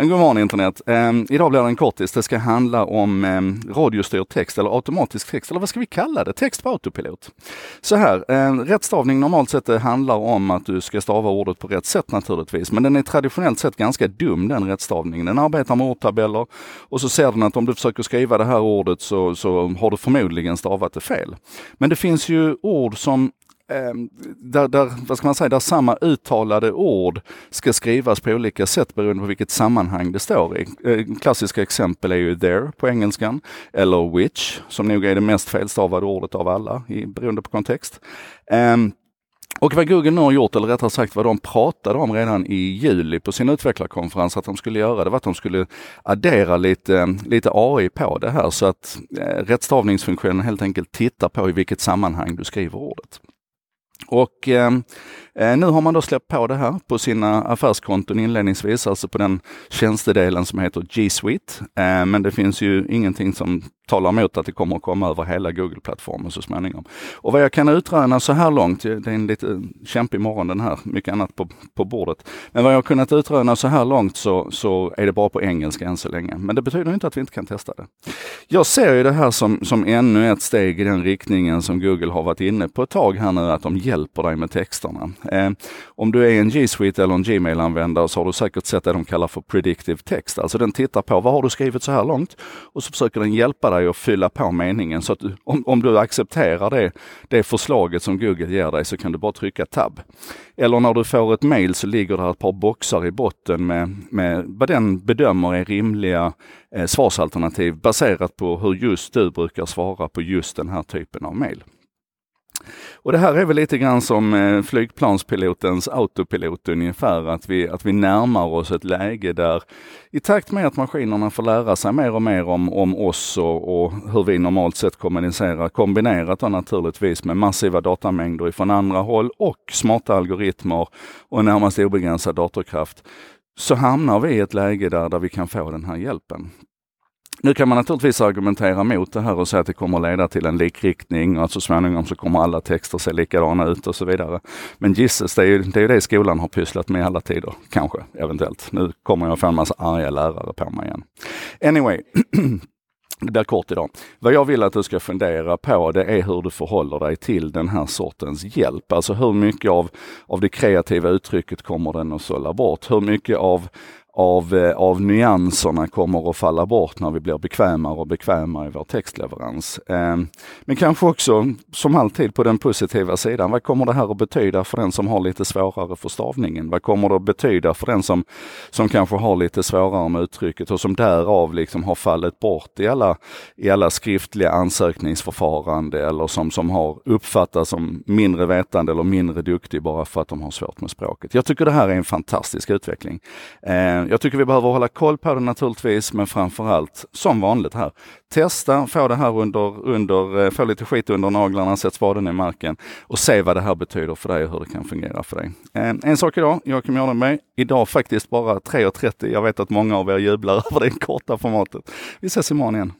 Eh, god morgon internet. Um, idag blir det en kortis. Det ska handla om um, radiostyrd text eller automatisk text, eller vad ska vi kalla det? Text på autopilot. Så här, um, rättstavning normalt sett eh, handlar om att du ska stava ordet på rätt sätt naturligtvis, men den är traditionellt sett ganska dum den rättstavningen. Den arbetar med ordtabeller och så ser den att om du försöker skriva det här ordet så, så har du förmodligen stavat det fel. Men det finns ju ord som Ehm, där, där, vad ska man säga, där samma uttalade ord ska skrivas på olika sätt beroende på vilket sammanhang det står i. Eh, klassiska exempel är ju there på engelskan, eller which, som nog är det mest felstavade ordet av alla, i, beroende på kontext. Ehm, och vad Google nu har gjort, eller rättare sagt vad de pratade om redan i juli på sin utvecklarkonferens att de skulle göra, det var att de skulle addera lite, lite AI på det här så att eh, rättstavningsfunktionen helt enkelt tittar på i vilket sammanhang du skriver ordet. Och ehm, eh, nu har man då släppt på det här på sina affärskonton inledningsvis, alltså på den tjänstedelen som heter G Suite. Eh, men det finns ju ingenting som talar emot att det kommer att komma över hela Google-plattformen så småningom. Och vad jag kan utröna så här långt, det är en lite kämpig morgon den här, mycket annat på, på bordet. Men vad jag har kunnat utröna så här långt så, så är det bara på engelska än så länge. Men det betyder inte att vi inte kan testa det. Jag ser ju det här som, som ännu ett steg i den riktningen som Google har varit inne på ett tag här nu, att de hjälper dig med texterna. Eh, om du är en G Suite eller en Gmail-användare så har du säkert sett det de kallar för predictive text. Alltså den tittar på vad har du skrivit så här långt och så försöker den hjälpa dig att fylla på meningen. Så att du, om, om du accepterar det, det förslaget som Google ger dig så kan du bara trycka tab. Eller när du får ett mail så ligger det ett par boxar i botten med, med vad den bedömer är rimliga eh, svarsalternativ baserat på hur just du brukar svara på just den här typen av mail. Och det här är väl lite grann som eh, flygplanspilotens autopilot ungefär, att vi, att vi närmar oss ett läge där i takt med att maskinerna får lära sig mer och mer om, om oss och, och hur vi normalt sett kommunicerar, kombinerat då naturligtvis med massiva datamängder från andra håll och smarta algoritmer och närmast obegränsad datorkraft, så hamnar vi i ett läge där, där vi kan få den här hjälpen. Nu kan man naturligtvis argumentera mot det här och säga att det kommer att leda till en likriktning och att så småningom så kommer alla texter se likadana ut och så vidare. Men gisses, det är ju det, är det skolan har pysslat med alla tider. Kanske, eventuellt. Nu kommer jag få en massa arga lärare på mig igen. Anyway. Det blir kort idag. Vad jag vill att du ska fundera på det är hur du förhåller dig till den här sortens hjälp. Alltså hur mycket av, av det kreativa uttrycket kommer den att sålla bort? Hur mycket av av, eh, av nyanserna kommer att falla bort när vi blir bekvämare och bekvämare i vår textleverans. Eh, men kanske också, som alltid, på den positiva sidan. Vad kommer det här att betyda för den som har lite svårare för stavningen? Vad kommer det att betyda för den som, som kanske har lite svårare med uttrycket och som därav liksom har fallit bort i alla, i alla skriftliga ansökningsförfarande eller som, som har uppfattats som mindre vetande eller mindre duktig bara för att de har svårt med språket. Jag tycker det här är en fantastisk utveckling. Ehm, Eh, jag tycker vi behöver hålla koll på det naturligtvis, men framförallt som vanligt här. Testa, få det här under, under, eh, få lite skit under naglarna, sätt spaden i marken och se vad det här betyder för dig och hur det kan fungera för dig. Eh, en sak idag, Joakim Jardenberg. Idag faktiskt bara 3.30. Jag vet att många av er jublar över det korta formatet. Vi ses imorgon igen.